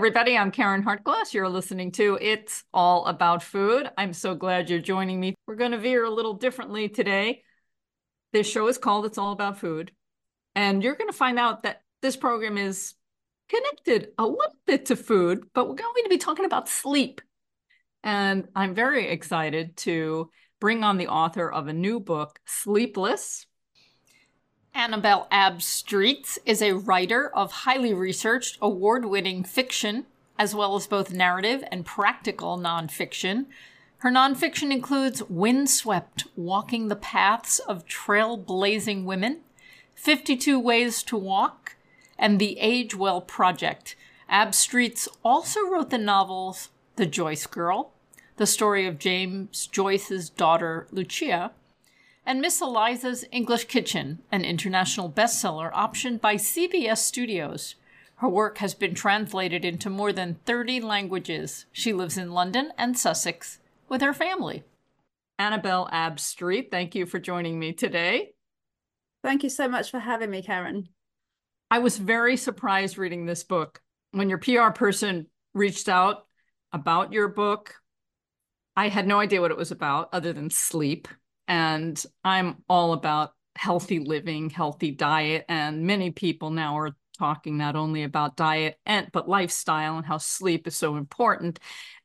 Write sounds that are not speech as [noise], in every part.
everybody. I'm Karen Hartglass. You're listening to It's All About Food. I'm so glad you're joining me. We're going to veer a little differently today. This show is called It's All About Food. And you're going to find out that this program is connected a little bit to food, but we're going to be talking about sleep. And I'm very excited to bring on the author of a new book, Sleepless Annabel Abbs-Street is a writer of highly researched, award winning fiction, as well as both narrative and practical nonfiction. Her nonfiction includes Windswept Walking the Paths of Trailblazing Women, 52 Ways to Walk, and The Age Well Project. Abbs-Streets also wrote the novels The Joyce Girl, the story of James Joyce's daughter Lucia, and Miss Eliza's English Kitchen, an international bestseller optioned by CBS Studios. Her work has been translated into more than 30 languages. She lives in London and Sussex with her family. Annabel Abbs-Street, thank you for joining me today. Thank you so much for having me, Karen. I was very surprised reading this book. When your PR person reached out about your book, I had no idea what it was about other than sleep. And I'm all about healthy living, healthy diet. And many people now are talking not only about diet and but lifestyle and how sleep is so important.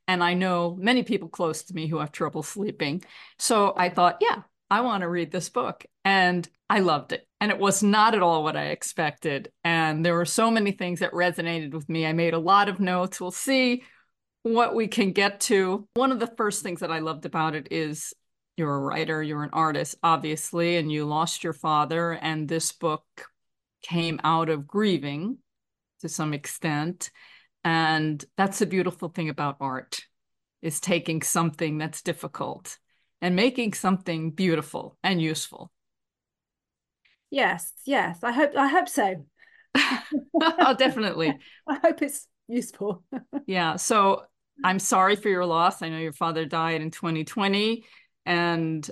And I know many people close to me who have trouble sleeping. So I thought, yeah, I want to read this book. And I loved it. And it was not at all what I expected. And there were so many things that resonated with me. I made a lot of notes. We'll see what we can get to. One of the first things that I loved about it is you're a writer, you're an artist, obviously, and you lost your father. And this book came out of grieving to some extent. And that's the beautiful thing about art is taking something that's difficult and making something beautiful and useful. Yes, yes. I hope I hope so. [laughs] oh, definitely. [laughs] I hope it's useful. [laughs] yeah. So I'm sorry for your loss. I know your father died in 2020 and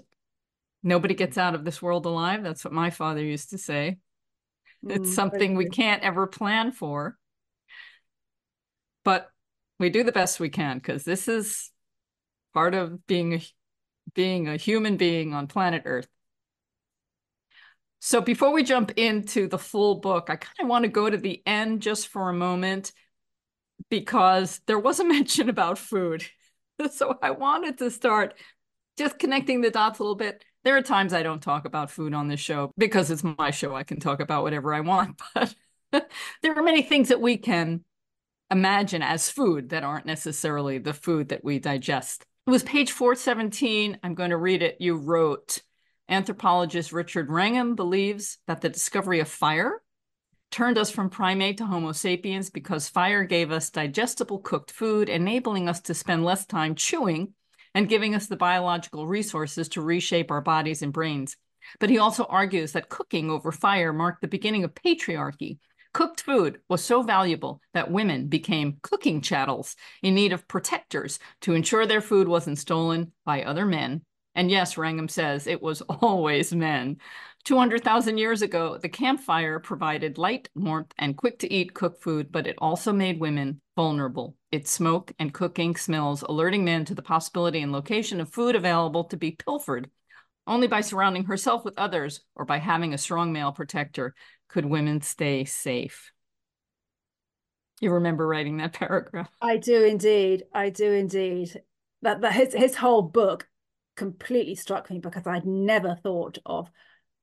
nobody gets out of this world alive. That's what my father used to say. Mm, it's something we can't ever plan for. But we do the best we can because this is part of being a, being a human being on planet Earth. So before we jump into the full book, I kind of want to go to the end just for a moment because there was a [laughs] mention about food. [laughs] So I wanted to start just connecting the dots a little bit. There are times I don't talk about food on this show because it's my show. I can talk about whatever I want, [laughs] but there are many things that we can imagine as food that aren't necessarily the food that we digest. It was page 417. I'm going to read it. You wrote Anthropologist Richard Wrangham believes that the discovery of fire turned us from primate to Homo sapiens because fire gave us digestible cooked food, enabling us to spend less time chewing and giving us the biological resources to reshape our bodies and brains. But he also argues that cooking over fire marked the beginning of patriarchy. Cooked food was so valuable that women became cooking chattels in need of protectors to ensure their food wasn't stolen by other men. And yes, Wrangham says it was [laughs] always men. 200,000 years ago, the campfire provided light, warmth, and quick to eat cooked food, but it also made women vulnerable. Its smoke and cooking smells alerting men to the possibility and location of food available to be pilfered. Only by surrounding herself with others or by having a strong male protector could women stay safe. You remember writing that [laughs] paragraph? I do indeed. I do indeed. That, that his, his whole book completely struck me because I'd never thought of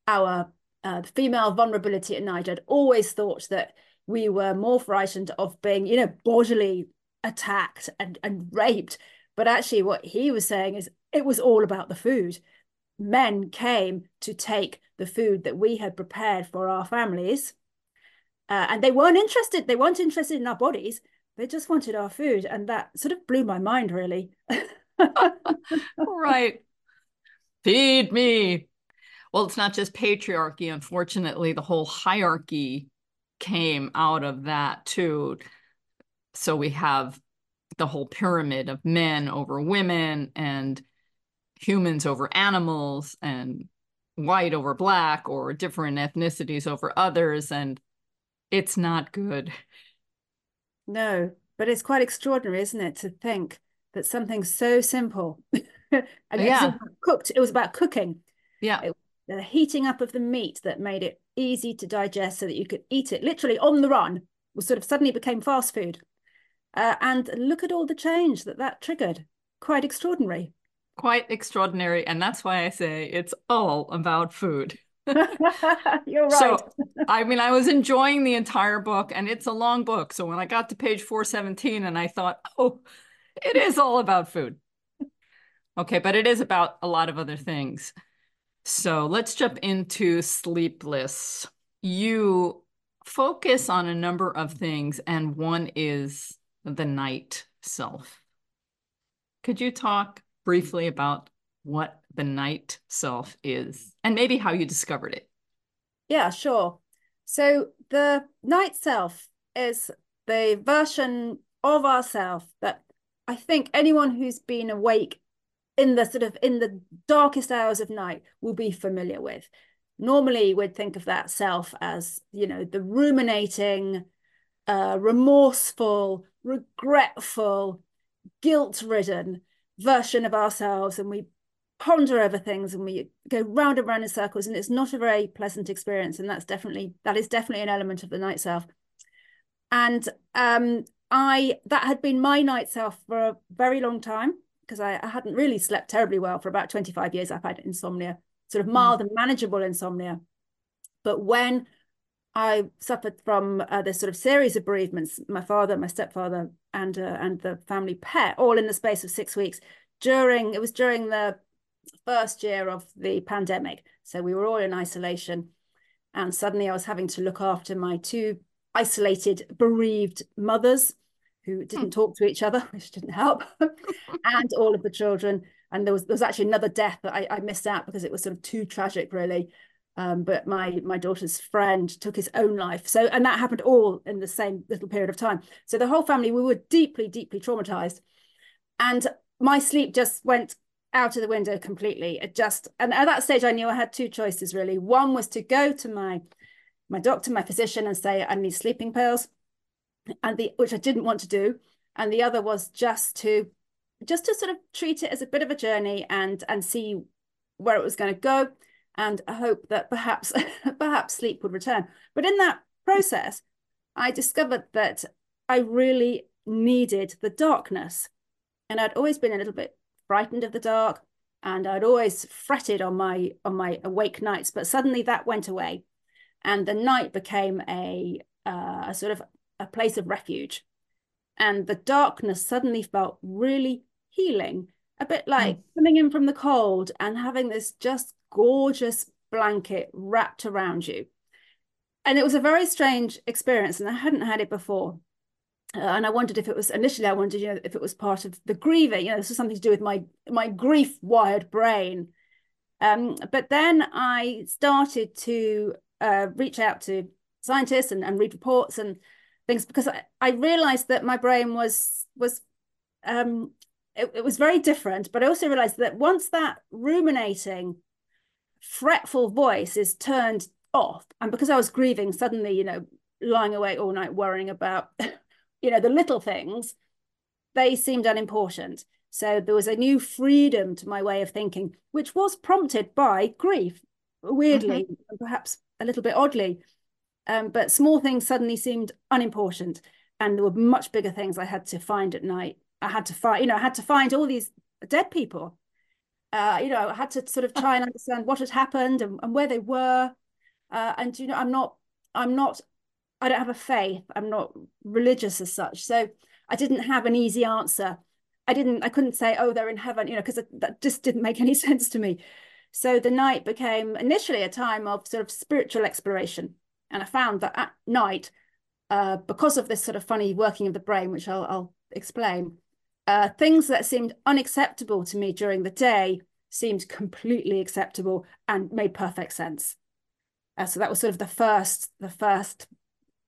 our uh, female vulnerability at night. I'd always thought that we were more frightened of being, you know, bodily attacked and, and raped. But actually, what he was saying is it was all about the food. Men came to take the food that we had prepared for our families. Uh, and they weren't interested. They weren't interested in our bodies. They just wanted our food. And that sort of blew my mind, really. [laughs] right. Feed me. Well, it's not just patriarchy. Unfortunately, the whole hierarchy came out of that too. So we have the whole pyramid of men over women and humans over animals and white over black or different ethnicities over others. And it's not good. No, but it's quite extraordinary, isn't it, to think that something so simple [laughs] and yeah. cooked, it was about cooking. Yeah. It, the heating up of the meat that made it easy to digest so that you could eat it literally on the run was sort of suddenly became fast food. Uh, and look at all the change that that triggered. Quite extraordinary. Quite extraordinary. And that's why I say it's all about food. [laughs] [laughs] You're right. So, I mean, I was enjoying the entire book, and it's a long book. So when I got to page 417, and I thought, oh, it is all about food. [laughs] Okay, but it is about a lot of other things. So let's jump into Sleepless. You focus on a number of things, and one is the night self. Could you talk briefly about what the night self is and maybe how you discovered it? Yeah, sure. So the night self is the version of ourself that I think anyone who's been awake in the sort of in the darkest hours of night will be familiar with. Normally, we'd think of that self as, you know, the ruminating, uh, remorseful, regretful, guilt-ridden version of ourselves, and we ponder over things and we go round and round in circles, and it's not a very pleasant experience. And that's definitely that is definitely an element of the night self. And um, I that had been my night self for a very long time because I, I, hadn't really slept terribly well for about 25 years. I've had insomnia, sort of hmm. mild mm. and manageable insomnia. But when I suffered from uh, this sort of series of bereavements, my father, my stepfather, and uh, and the family pet, all in the space of six weeks. During it was during the first year of the pandemic, so we were all in isolation, and suddenly I was having to look after my two isolated, bereaved mothers who didn't hmm. talk to each other, [laughs] which didn't help, [laughs] and all of the children. And there was there was actually another death that I, I missed out because it was sort of too tragic, really. Um, but my my daughter's friend took his own life. So and that happened all in the same little period of time. So the whole family we were deeply, deeply traumatized, and my sleep just went out of the window completely. It just and at that stage I knew I had two choices really. One was to go to my my doctor, my physician, and say I need sleeping pills and the which I didn't want to do, and the other was just to just to sort of treat it as a bit of a journey and and see where it was going to go, and hope that perhaps [laughs] perhaps sleep would return. But in that process, I discovered that I really needed the darkness, and I'd always been a little bit frightened of the dark, and I'd always fretted on my on my awake nights. But suddenly that went away, and the night became a uh, a sort of a place of refuge. And the darkness suddenly felt really healing, a bit like mm. coming in from the cold and having this just gorgeous blanket wrapped around you. And it was a very strange experience, and I hadn't had it before. Uh, and I wondered if it was initially, I wondered, you know, if it was part of the grieving. You know, this was something to do with my my grief wired brain. Um, but then I started to uh, reach out to scientists and, and read reports, and things because I, I realized that my brain was was um it, it was very different but i also realized that once that ruminating fretful voice is turned off and because i was grieving suddenly you know lying awake all night worrying about [laughs] you know the little things they seemed unimportant so there was a new freedom to my way of thinking which was prompted by grief weirdly mm-hmm. and perhaps a little bit oddly um, but small things suddenly seemed unimportant. And there were much bigger things I had to find at night. I had to find, you know, I had to find all these dead people. Uh, you know, I had to sort of try and understand what had happened and, and where they were. Uh, and you know, I'm not, I'm not, I don't have a faith. I'm not religious as such. So I didn't have an easy answer. I didn't, I couldn't say, oh, they're in heaven, you know, because that just didn't make [laughs] any sense to me. So the night became initially a time of sort of spiritual exploration. And I found that at night, uh, because of this sort of funny working of the brain, which I'll, I'll explain, uh, things that seemed unacceptable to me during the day seemed completely acceptable and made perfect sense. Uh, so that was sort of the first, the first,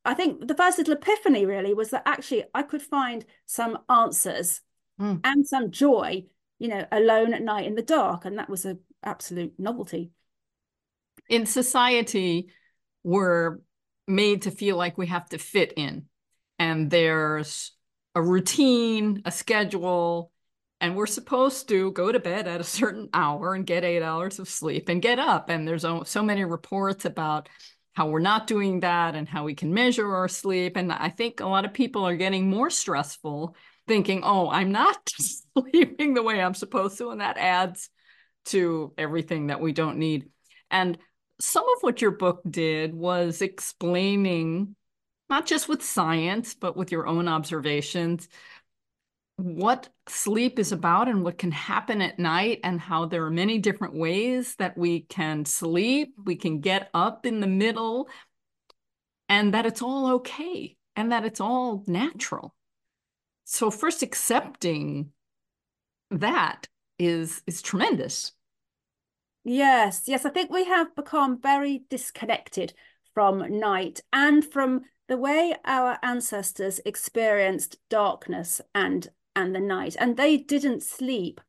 I think the first little epiphany really was that actually I could find some answers mm. and some joy, you know, alone at night in the dark. And that was an absolute novelty. In society, we're made to feel like we have to fit in. And there's a routine, a schedule, and we're supposed to go to bed at a certain hour and get eight hours of sleep and get up. And there's so many reports about how we're not doing that and how we can measure our sleep. And I think a lot of people are getting more stressful thinking, oh, I'm not [laughs] sleeping the way I'm supposed to. And that adds to everything that we don't need. And some of what your book did was explaining, not just with science, but with your own observations, what sleep is about and what can happen at night, and how there are many different ways that we can sleep. We can get up in the middle, and that it's all okay and that it's all natural. So, first, accepting that is is tremendous. Yes, yes, I think we have become very disconnected from night and from the way our ancestors experienced darkness and and the night. And they didn't sleep,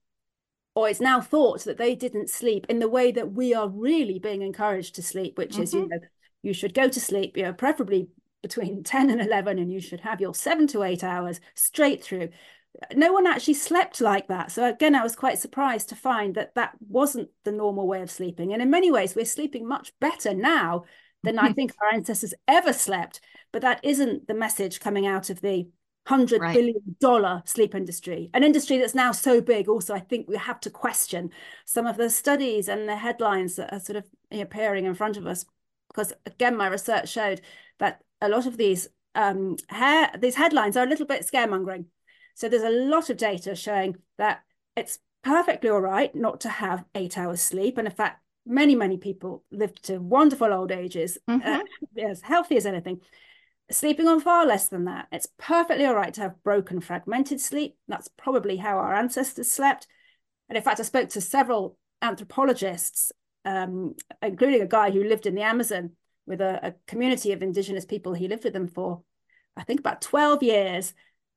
or it's now thought that they didn't sleep in the way that we are really being encouraged to sleep, which mm-hmm. is, you mm-hmm. know, you should go to sleep, you know, preferably between [laughs] 10 and 11, and you should have your seven to eight hours straight through. No one actually slept like that. So, again, I was quite surprised to find that that wasn't the normal way of sleeping. And in many ways, we're sleeping much better now than I think our ancestors ever slept. But that isn't the message coming out of the hundred right. billion dollar sleep industry, an industry that's now so big. Also, I think we have to question some of the studies and the headlines that are sort of appearing in front of us, because again, my research showed that a lot of these um, hair, these headlines are a little bit scaremongering. So there's a lot of data showing that it's perfectly all right not to have eight hours sleep, and in fact, many many people live to wonderful old ages, mm -hmm. uh, [laughs] as healthy as anything Sleeping on far less than that. It's perfectly all right to have broken, fragmented sleep. That's probably how our ancestors slept. And in fact, I spoke to several anthropologists, um, including a guy who lived in the Amazon with a, a, community of indigenous people. He lived with them for, I think, about 12 years.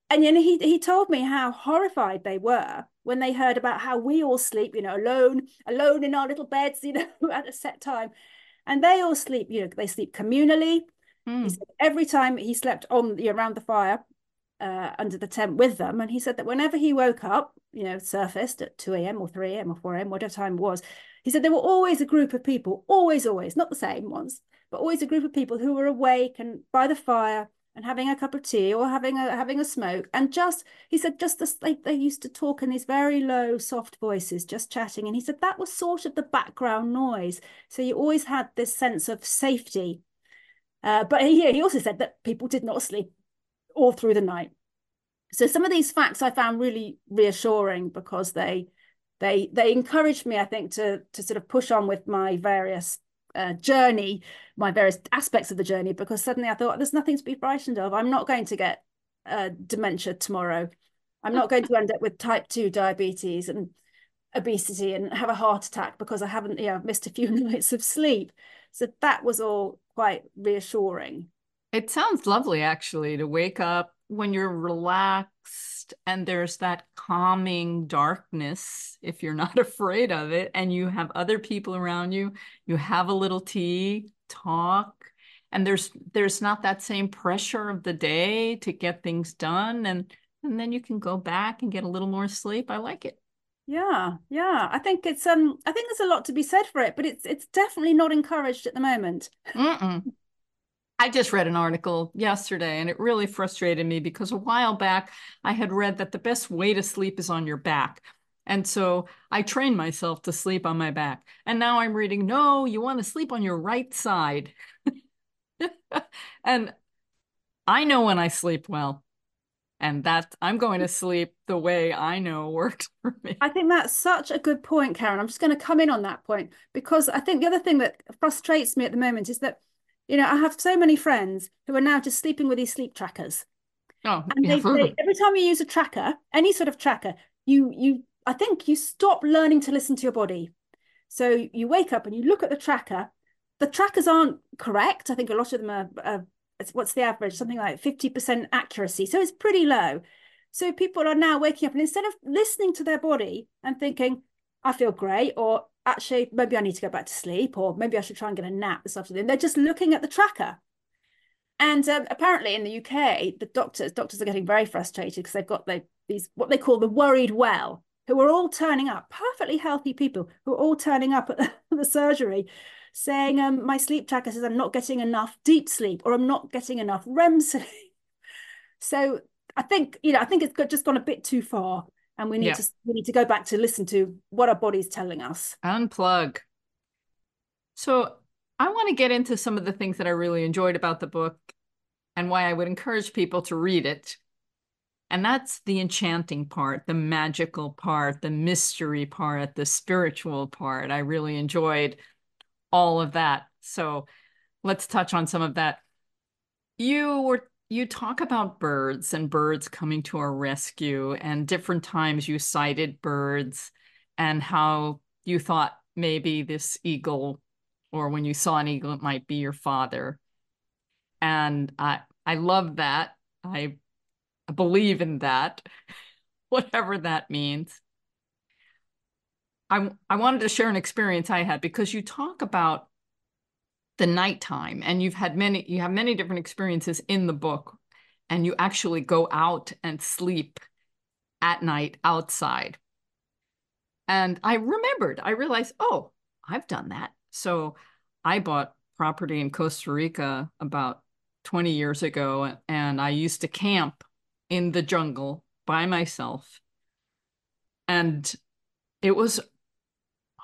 And you know, he, he told me how horrified they were when they heard about how we all sleep, you know, alone, alone in our little beds, [laughs] you know, at a set time. And they all sleep, you know, they sleep communally. Mm. He said every time he slept on you know, around the fire uh, under the tent with them, and he said that whenever he woke up, you know, surfaced at 2 a.m. or 3 a.m. or 4 a.m., whatever time it was, he said there were always a group of people, always, always, not the same ones, but always a group of people who were awake and by the fire and having a cup of tea or having a having a smoke and just he said just the, like they used to talk in these very low soft voices just chatting. And he said that was sort of the background noise. So you always had this sense of safety. Uh, but he, he also said that people did not sleep all through the night. So some of these facts I found really reassuring because they they they encouraged me, I think, to to sort of push on with my various uh, journey, my various aspects of the journey, because suddenly I thought there's nothing to be frightened of. I'm not going to get uh, dementia tomorrow. I'm not going to end up with type two diabetes and obesity and have a heart attack because I haven't, yeah, missed a few [laughs] nights of sleep. So that was all quite reassuring. It sounds lovely, actually, to wake up when you're relaxed and there's that calming darkness if you're not [laughs] afraid of it and you have other people around you you have a little tea talk and there's there's not that same pressure of the day to get things done and and then you can go back and get a little more sleep i like it yeah, yeah. I think it's um I think there's a lot to be said for it, but it's it's definitely not encouraged at the moment. I just read an article yesterday and it really frustrated me because a while back I had read that the best way to sleep is on your back. And so I trained myself to sleep on my back. And now I'm reading, no, you want to sleep on your right side. [laughs] and I know when I sleep well and that I'm going to sleep the way I know works [laughs] for me. I think that's such a good point, Karen. I'm just going to come in on that point because I think the other thing that frustrates me at the moment is that, you know, I have so many friends who are now just sleeping with these sleep trackers. Oh, and yeah. they, they, [laughs] every time you use a tracker, any sort of tracker, you you I think you stop learning to listen to your body. So you wake up and you look at the tracker. The trackers aren't correct. I think a lot of them are, are what's the average? Something like 50% accuracy. So it's pretty low. So people are now waking up and instead of listening to their body and thinking, I feel great, or actually, maybe I need to go back to sleep, or maybe I should try and get a nap this afternoon, they're just looking at the tracker. And um, apparently in the UK, the doctors doctors are getting very frustrated because they've got the, these what they call the worried well, who are all turning up, perfectly healthy people who are all turning up at [laughs] the, surgery saying, um, my sleep tracker says I'm not getting enough deep sleep or I'm not getting enough REM [laughs] sleep. So I think, you know, I think it's just gone a bit too far and we need yeah. to we need to go back to listen to what our body's telling us. Unplug. So I want to get into some of the things that I really enjoyed about the book and why I would encourage people to read it. And that's the enchanting part, the magical part, the mystery part, the spiritual part. I really enjoyed all of that. So let's touch on some of that. You were you talk about birds and birds coming to our rescue and different times you cited birds and how you thought maybe this eagle or when you saw an eagle, it might be your father. And I I love that. I believe in that, [laughs] whatever that means. I I wanted to share an experience I had because you talk about the nighttime and you've had many you have many different experiences in the book and you actually go out and sleep at night outside. And I remembered, I realized, oh, I've done that. So I bought property in Costa Rica about 20 years ago, and I used to camp in the jungle by myself. And it was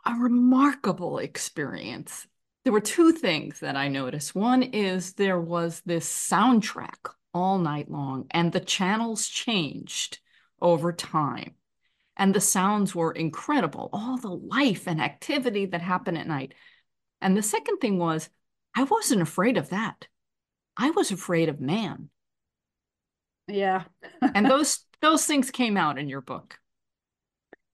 a remarkable experience. There were two things that I noticed. One is there was this soundtrack all night long, and the channels changed over time. And the sounds were incredible, all the life and activity that happened at night. And the second thing was, I wasn't afraid of that. I was afraid of man. Yeah. and [laughs] those those things came out in your book.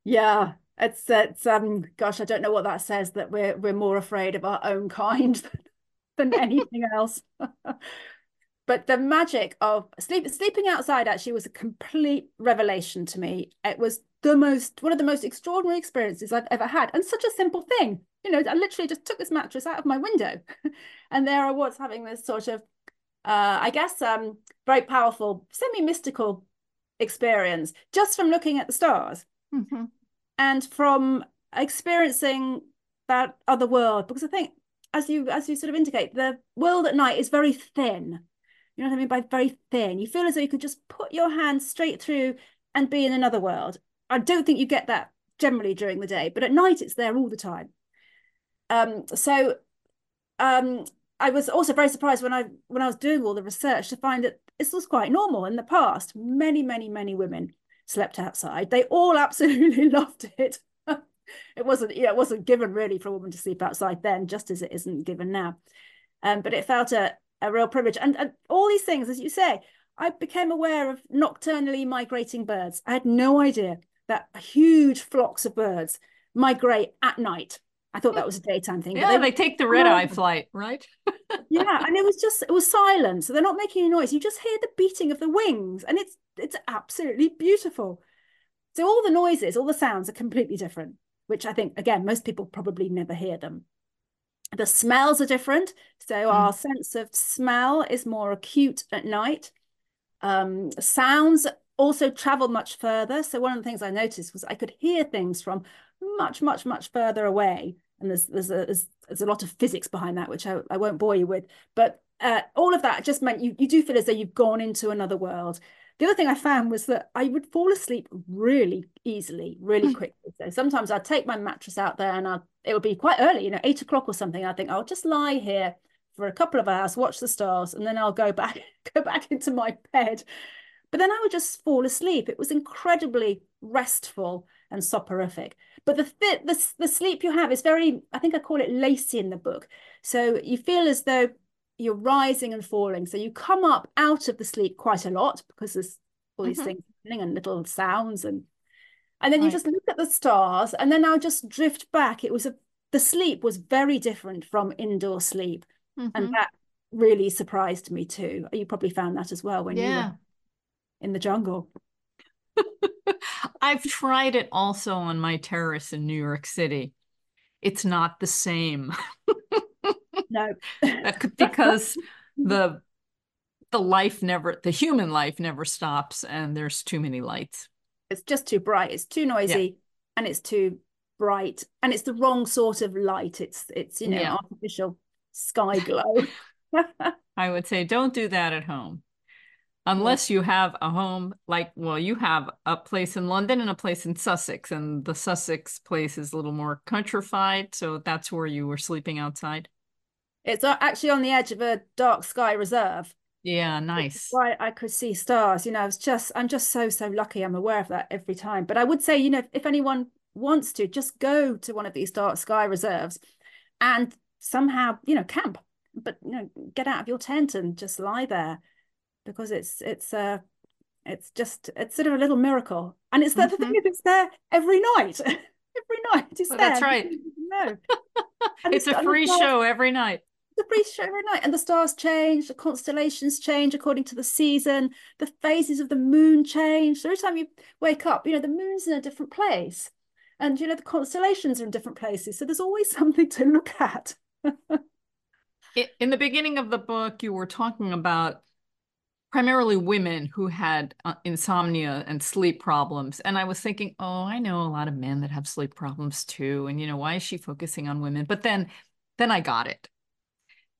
Yeah. It's it's um gosh, I don't know what that says that we're we're more afraid of our own kind [laughs] than anything else. [laughs] but the magic of sleep sleeping outside actually was a complete revelation to me. It was the most one of the most extraordinary experiences I've ever had, and such a simple thing. You know, I literally just took this mattress out of my window, [laughs] and there I was having this sort of, uh, I guess, um, very powerful, semi mystical experience just from looking at the stars, mm-hmm. And from experiencing that other world. Because I think, as you as you sort of indicate, the world at night is very thin. You know what I mean by very thin. You feel as though you could just put your hand straight through and be in another world. I don't think you get that generally during the day, but at night it's there all the time. Um, so um, I was also very surprised when I when I was doing all the research to find that this was quite normal in the past. Many, many, many women slept outside. They all [laughs] absolutely loved it. it wasn't, yeah, it wasn't given really for a woman to sleep outside then, just as it isn't given now. Um, but it felt a, a real privilege. And, and all these things, as you say, I became aware of nocturnally migrating birds. I had no idea that huge flocks of birds migrate at night. I thought that was a daytime thing. Yeah, they, they take the red eye flight, right? [laughs] yeah, and it was just it was silent, so they're not making any noise. You just hear the beating of the wings, and it's it's absolutely beautiful. So all the noises, all the sounds are completely different, which I think again most people probably never hear them. The smells are different, so mm. our sense of smell is more acute at night. Um, sounds also travel much further. So one of the things I noticed was I could hear things from much, much, much further away. And there's there's a there's, there's a lot of physics behind that, which I, I won't bore you with. But uh, all of that just meant you you do feel as though you've gone into another world. The other thing I found was that I would fall asleep really easily, really hmm. quickly. So sometimes I'd take my mattress out there and I'd, it would be quite early, you know, eight o'clock or something. I think I'll just lie here for a couple of hours, watch the stars, and then I'll go back [laughs] go back into my bed. But then I would just fall asleep. It was incredibly restful and soporific. But the, the the sleep you have is very, I think I call it lacy in the book. So you feel as though you're rising and falling. So you come up out of the sleep quite a lot because there's all these mm-hmm. things happening and little sounds and and then right. you just look at the stars and then I'll just drift back. It was a the sleep was very different from indoor sleep. Mm-hmm. And that really surprised me too. You probably found that as well when yeah. you were in the jungle. [laughs] I've tried it also on my terrace in New York City. It's not the same. [laughs] no. because the the life never the human life never stops and there's too many lights it's just too bright it's too noisy yeah. and it's too bright and it's the wrong sort of light it's it's you know yeah. artificial sky glow [laughs] i would say don't do that at home unless you have a home like well you have a place in london and a place in sussex and the sussex place is a little more countrified so that's where you were sleeping outside. It's uh, actually on the edge of a dark sky reserve. Yeah nice. why i could see stars you know it's just i'm just so so lucky i'm aware of that every time. But i would say you know if anyone wants to just go to one of these dark sky reserves and somehow you know camp but you know get out of your tent and just lie there because it's it's uh it's just it's sort of a little miracle. And it's mm-hmm. the thing is it's there every night. [laughs] Every night it's well, there. that's right no it's, [laughs] it's a free show every night. The free show every night and the stars change the constellations change according to the season the phases of the moon change. So every time you wake up you know the moon's in a different place and you know the constellations are in different places. So there's always [laughs] something to look at. In the beginning of the book you were talking about primarily women who had uh, insomnia and sleep problems. And I was thinking, oh, I know a lot of men that have sleep problems too. And, you know, why is she focusing on women? But then, then I got it.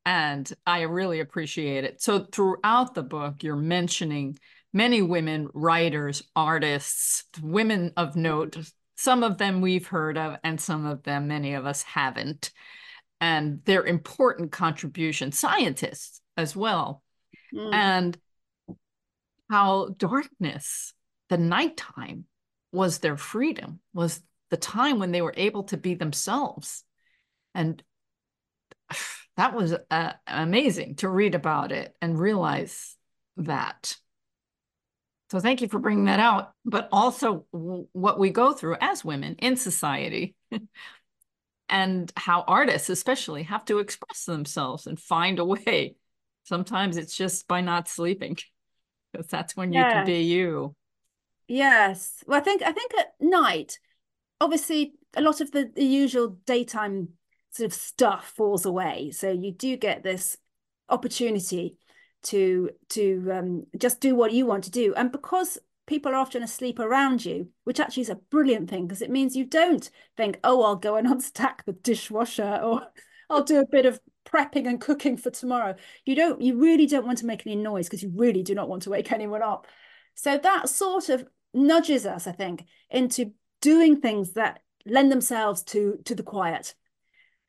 And I really appreciate it. So throughout the book, you're mentioning many women, writers, artists, women of note. Some of them we've heard of, and some of them many of us haven't. And they're important contribution, scientists as well. Mm. And how darkness, the nighttime, was their freedom, was the time when they were able to be themselves. And [sighs] that was uh, amazing to read about it and realize that. So thank you for bringing that out, but also what we go through as women in society [laughs] and how artists especially have to express themselves and find a way. Sometimes it's just by not sleeping [laughs] because that's when you can be you. Yes. Well, I think I think at night, obviously, a lot of the, the usual daytime sort of stuff falls away. So you do get this opportunity to to um, just do what you want to do, and because people are often asleep around you, which actually is a brilliant thing because it means you don't think, oh, I'll go and [laughs] unstack the dishwasher or I'll do a bit of prepping and cooking for tomorrow. You don't, you really don't want to make any noise because you really do not want to wake [laughs] anyone up. So that sort of nudges us, I think, into doing things that lend themselves to to the quiet.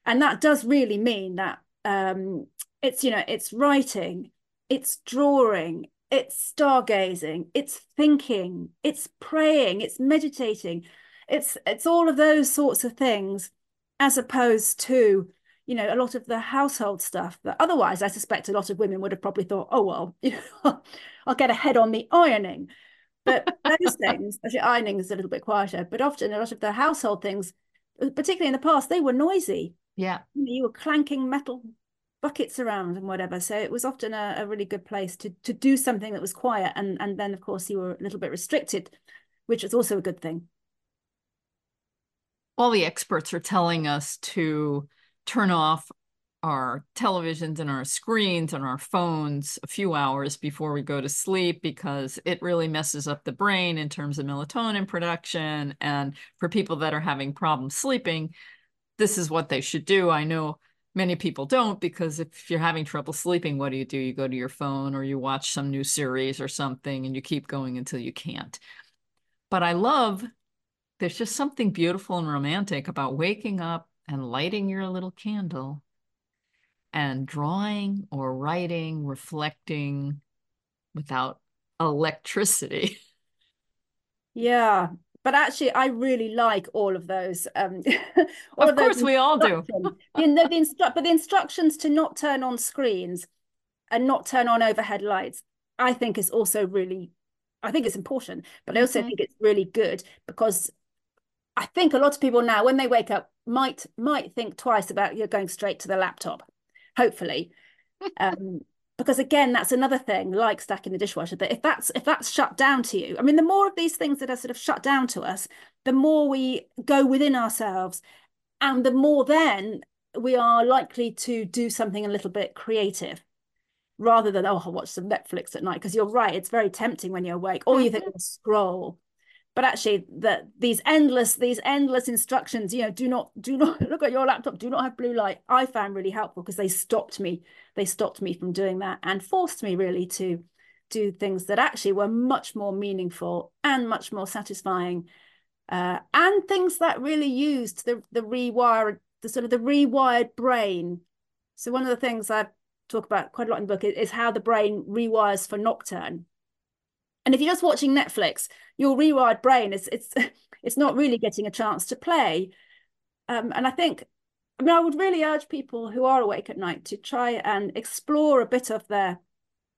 And that does really mean that um, it's, you know, it's writing, it's drawing, it's stargazing, it's thinking, it's praying, it's meditating, it's it's all of those sorts of things, as opposed to you know, a lot of the household stuff that otherwise I suspect a lot of women would have probably thought, oh, well, [laughs] you know, I'll get ahead on the ironing. But those [laughs] things, actually, ironing is a little bit quieter, but often a lot of the household things, uh, particularly in the past, they were noisy. Yeah. You were clanking metal buckets around and whatever. So it was often a, a really good place to to do something that was quiet. And and then of course you were a little bit restricted, which is also a good thing. All the experts are telling us to turn off our televisions and our screens and our phones a few hours before we go to sleep because it really messes up the brain in terms of melatonin production. And for people that are having problems sleeping, this is what they should do. I know many people don't because if you're having trouble sleeping, what do you do? You go to your phone or you watch some new series or something and you keep going until you can't. But I love there's just something beautiful and romantic about waking up and lighting your little candle and drawing or writing, reflecting without electricity. [laughs] Yeah, but actually, I really like all of those. Um, [laughs] all of, of course, we all do. the, the, the instru- but the instructions to not turn on screens and not turn on overhead lights, I think, is also really, I think it's important. But I also mm-hmm. think it's really good because I think a lot of people now, when they wake up, might might think twice about you're going straight to the laptop hopefully [laughs] um, because again that's another thing like stacking the dishwasher that if that's if that's shut down to you i mean the more of these things that are sort of shut down to us the more we go within ourselves and the more then we are likely to do something a little bit creative rather than oh I'll watch some Netflix at night because you're right it's very tempting when you're awake or you think mm-hmm. scroll but actually that these endless these endless instructions you know do not do not [laughs] look at your laptop do not have blue light. I found really helpful because they stopped me they stopped me from doing that and forced me really to do things that actually were much more meaningful and much more satisfying uh, and things that really used the the rewired the sort of the rewired brain. So one of the things I talk about quite a lot in the book is, how the brain rewires for nocturne and if you're just watching Netflix your rewired brain is it's [laughs] it's not really getting a chance to play um, and I think I mean I would really urge people who are awake at night to try and explore a bit of their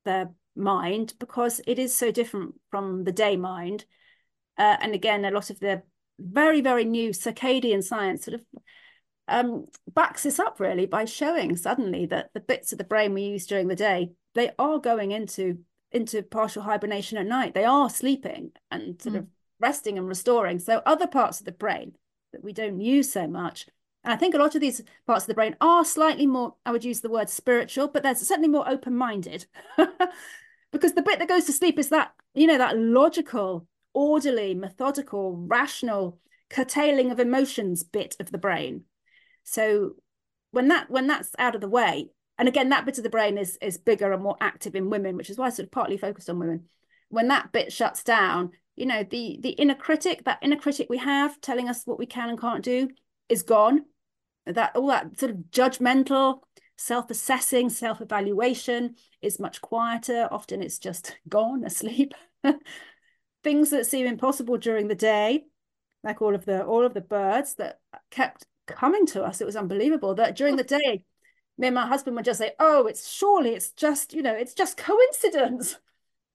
their mind because it is so different from the day mind. Uh, and again, a lot of the very, very new circadian science sort of um, backs this up really by showing suddenly that the bits of the brain we use during the day, they are going into into partial hibernation at night. They are sleeping and sort mm. of resting and restoring. So other parts of the brain that we don't use so much. And I think a lot of these parts of the brain are slightly more, I would use the word spiritual, but they're certainly more open-minded. [laughs] because the bit that goes to sleep is that you know that logical orderly methodical rational curtailing of emotions bit of the brain so when that when that's out of the way and again that bit of the brain is is bigger and more active in women which is why i sort of partly focused on women. When that bit shuts down you know the the inner critic that inner critic we have telling us what we can and can't do is gone. That all that sort of judgmental self-assessing self-evaluation is much quieter. Often it's just [laughs] gone asleep. [laughs] Things that seem impossible during the day like all of the all of the birds that kept coming to us it was unbelievable that during the day me and my husband would just say oh it's surely it's just you know it's just coincidence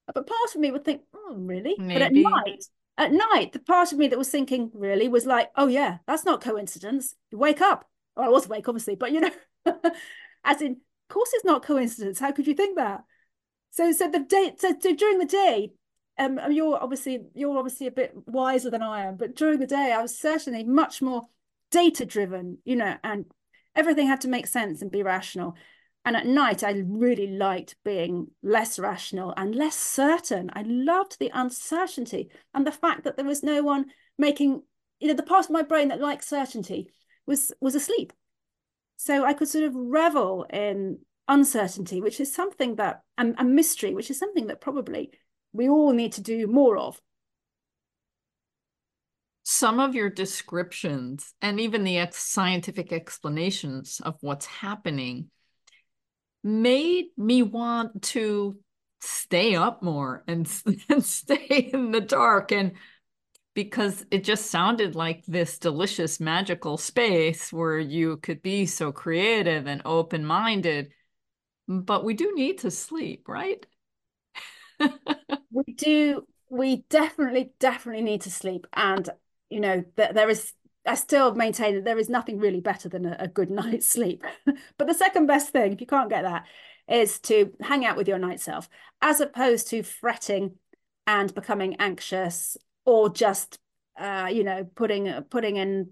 but part of me would think oh really Maybe. but at night at night the part of me that was thinking really was like oh yeah that's not coincidence you wake up well i was awake obviously but you know [laughs] as in, of course, it's not coincidence. How could you think that? So, so the day, so, so during the day, um, you're obviously you're obviously a bit wiser than I am, but during the day, I was certainly much more data driven, you know, and everything had to make sense and be rational. And at night, I really liked being less rational and less certain. I loved the uncertainty and the fact that there was no one making, you know, the part of my brain that liked certainty was was asleep. So I could sort of revel in uncertainty, which is something that, and, and mystery, which is something that probably we all need to do more of. Some of your descriptions and even the ex- scientific explanations of what's happening made me want to stay up more and, [laughs] and stay in the dark. And because it just sounded like this delicious magical space where you could be so creative and open-minded but we do need to sleep right? [laughs] We do. We definitely definitely need to sleep. And you know that there is I still maintain that there is nothing really better than a, a good [laughs] night's sleep. but the second best thing, if you can't get that, is to hang out with your night self, as opposed to fretting and becoming anxious or just uh, you know putting putting in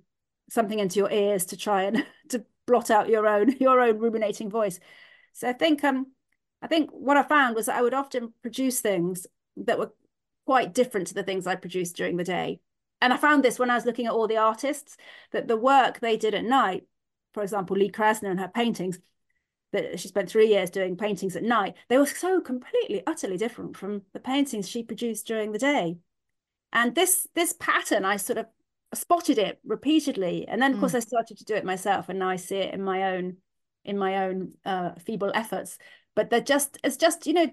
something into your ears to try and [laughs] to blot out your own [laughs] your own ruminating voice so i think um i think what i found was that i would often produce things that were quite different to the things i produced during the day and i found this when i was looking at all the artists that the work they did at night for example lee krasner and her paintings that she spent three years doing paintings at night they were so completely utterly different from the paintings she produced during the day. And this this pattern i sort of spotted it repeatedly. And then of mm. course i started to do it myself and now i see it in my own in my own uh, feeble efforts. But they're just it's just you know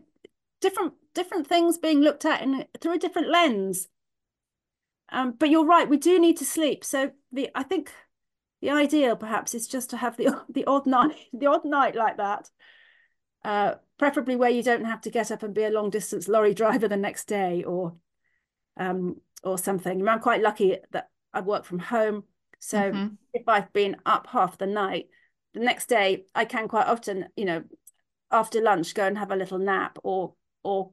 different different things being looked at in through a different lens um, but you're right we do need to sleep so the i think the ideal perhaps is just to have the [laughs] the odd night the odd night like that uh, preferably where you don't have to get up and be a long distance lorry [laughs] driver the next day or um, or something. I'm quite lucky that I work from home. So mm-hmm. if I've been up half the night, the next day I can quite often, you know, after lunch go and have a little nap or or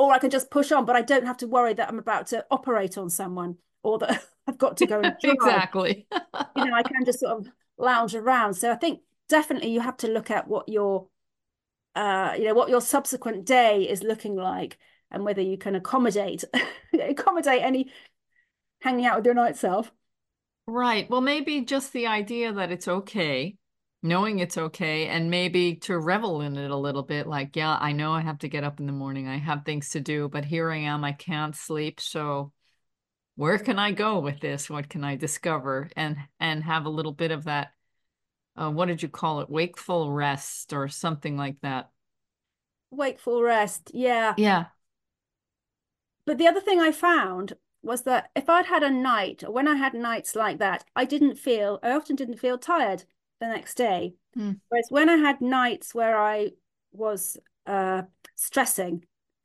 or I can just push on, but I don't have to worry that I'm about to operate on someone or that [laughs] I've got to go and [laughs] exactly. you know, I can just sort of lounge around. So I think definitely you have to look at what your uh, you know, what your subsequent day is looking like and whether you can accommodate [laughs] accommodate any hanging out with your night self. Right. Well, maybe just the idea that it's okay, knowing it's okay, and maybe to revel in it a little bit. Like, yeah, I know I have to get up in the morning. I have things to do, but here I am. I can't sleep. So where can I go with this? What can I discover? And and have a little bit of that. Uh, what did you call it? Wakeful rest or something like that. Wakeful rest. Yeah. Yeah. But the other thing I found was that if I'd had a night, when I had nights like that, I didn't feel, I often didn't feel tired the next day. Mm. Whereas when I had nights where I was uh, stressing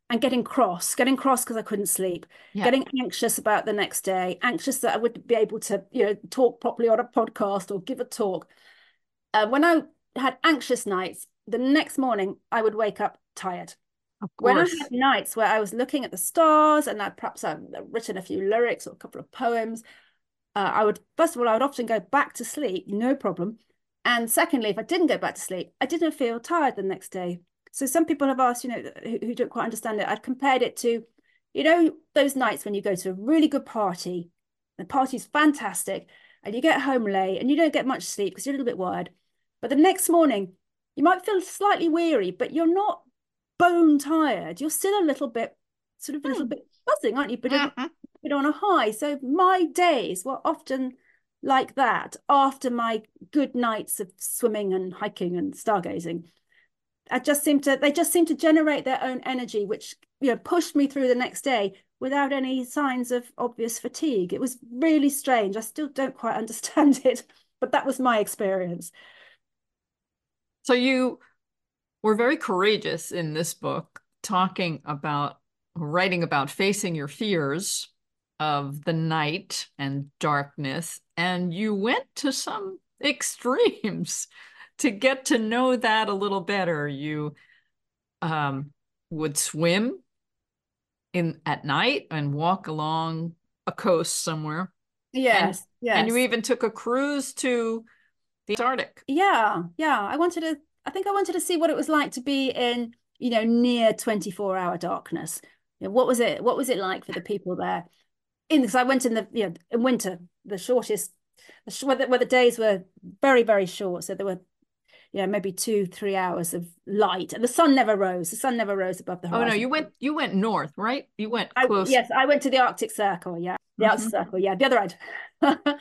and getting cross, getting cross because I couldn't sleep, yeah. getting anxious about the next day, anxious that I would be able to, you know, talk properly on a podcast or give a talk. Uh, when I had anxious nights, the next morning I would wake up tired. When I had nights where I was looking at the stars and I perhaps I've written a few lyrics or a couple of poems, uh, I would first of all I would often go back to sleep, no problem. And secondly, if I didn't go back to sleep, I didn't feel tired the next day. So some people have asked, you know, who, who don't quite understand it. I've compared it to, you know, those nights when you go to a really good party, the party's fantastic, and you get home late and you don't get much sleep because you're a little bit wired. But the next morning, you might feel slightly weary, but you're not bone tired, you're still a little bit, sort of a little mm. bit buzzing, aren't you? But mm-hmm. a bit on a high. So my days were often like that after my good nights of swimming and hiking and stargazing. I just seem to they just seem to generate their own energy, which you know pushed me through the next day without any signs of obvious fatigue. It was really strange. I still don't quite [laughs] understand it, but that was my experience. So you we're very courageous in this book, talking about writing about facing your fears of the night and darkness. And you went to some extremes [laughs] to get to know that a little better. You um, would swim in at night and walk along a coast somewhere. Yes, and, yes. And you even took a cruise to the Antarctic. Yeah, yeah. I wanted to I think I wanted to see what it was like to be in, you know, near 24 hour darkness. You know, what was it? What was it like for the people there? In because I went in the, you know, in winter, the shortest, where the, where the days were very, very short. So there were, you know, maybe two, three hours of light, and the sun never rose. The sun never rose above the horizon. Oh no, you went, you went north, right? You went close. I, yes, I went to the Arctic Circle. Yeah, the mm-hmm. Arctic Circle. Yeah, the other end. [laughs]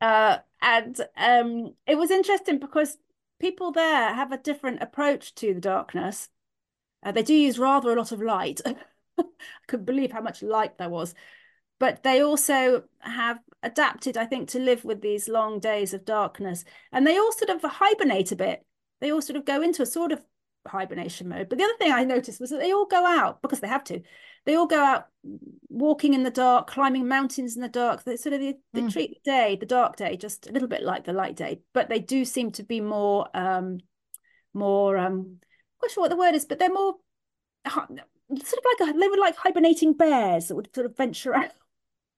uh, and um, it was interesting because people there have a different approach to the darkness. Uh, they do use rather a lot of light. [laughs] I couldn't believe how much light there was. But they also have adapted, I think, to live with these long days of darkness. And they all sort of hibernate a bit. They all sort of go into a sort of hibernation mode. But the other thing I noticed was that they all go out because they have to they all go out walking in the dark, climbing mountains in the dark. They sort of they, they mm. treat the day, the dark day, just a little bit like the light day, but they do seem to be more, um, more. Um, I'm not sure what the word is, but they're more sort of like a, they were like hibernating bears that would sort of venture out.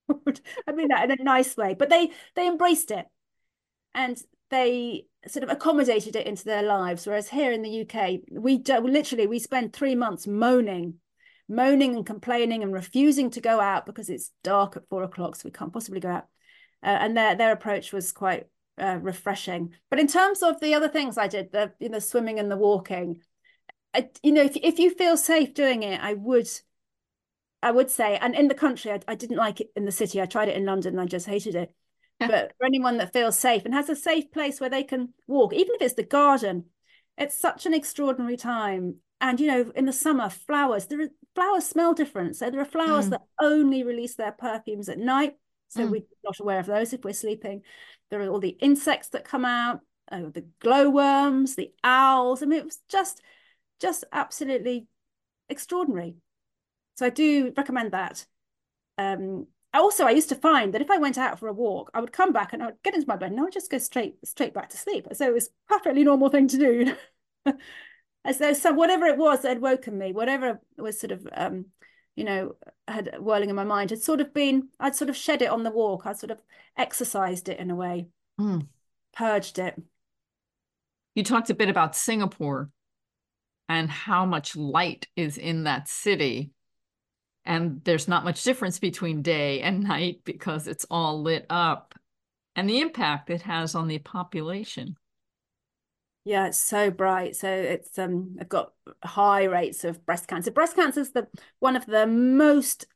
[laughs] I mean that in a nice way, but they they embraced it, and they sort of accommodated it into their lives. Whereas here in the UK, we do, literally we spend three months moaning moaning and complaining and refusing to go out because it's dark at four o'clock, so we can't possibly go out. Uh, and their their approach was quite uh, refreshing. But in terms of the other things I did, the you know swimming and the walking, I, you know if if you feel safe doing it, I would. I would say, and in the country, I, I didn't like it in the city. I tried it in London and I just hated it. Yeah. But for anyone that feels safe and has a safe place where they can walk, even if it's the garden, it's such an extraordinary time and you know in the summer flowers there are flowers smell different so there are flowers mm. that only release their perfumes at night so mm. we're not aware of those if we're sleeping there are all the insects that come out uh, the glowworms the owls i mean it was just just absolutely extraordinary so i do recommend that um also i used to find that if i went out for a walk i would come back and i would get into my bed and i would just go straight straight back to sleep so it was perfectly normal thing to do [laughs] as though some whatever it was that had woken me, whatever was sort of um, you know, had whirling in my mind, had sort of been I'd sort of shed it on the walk. I'd sort of exercised it in a way, mm. purged it. You talked a bit about Singapore. and how much light is in that city. And there's not much difference between day and night because it's all lit up and the impact it has on the population. Yeah, it's so bright. So it's um I've got high rates of breast cancer. Breast cancer is the one of the most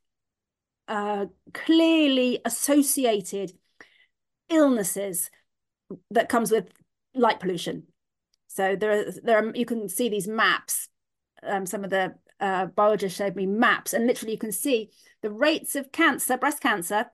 uh clearly associated illnesses that comes with light pollution. So there are there are you can see these maps. Um, some of the uh, biologists showed me maps, and literally you can see the rates of cancer, breast cancer,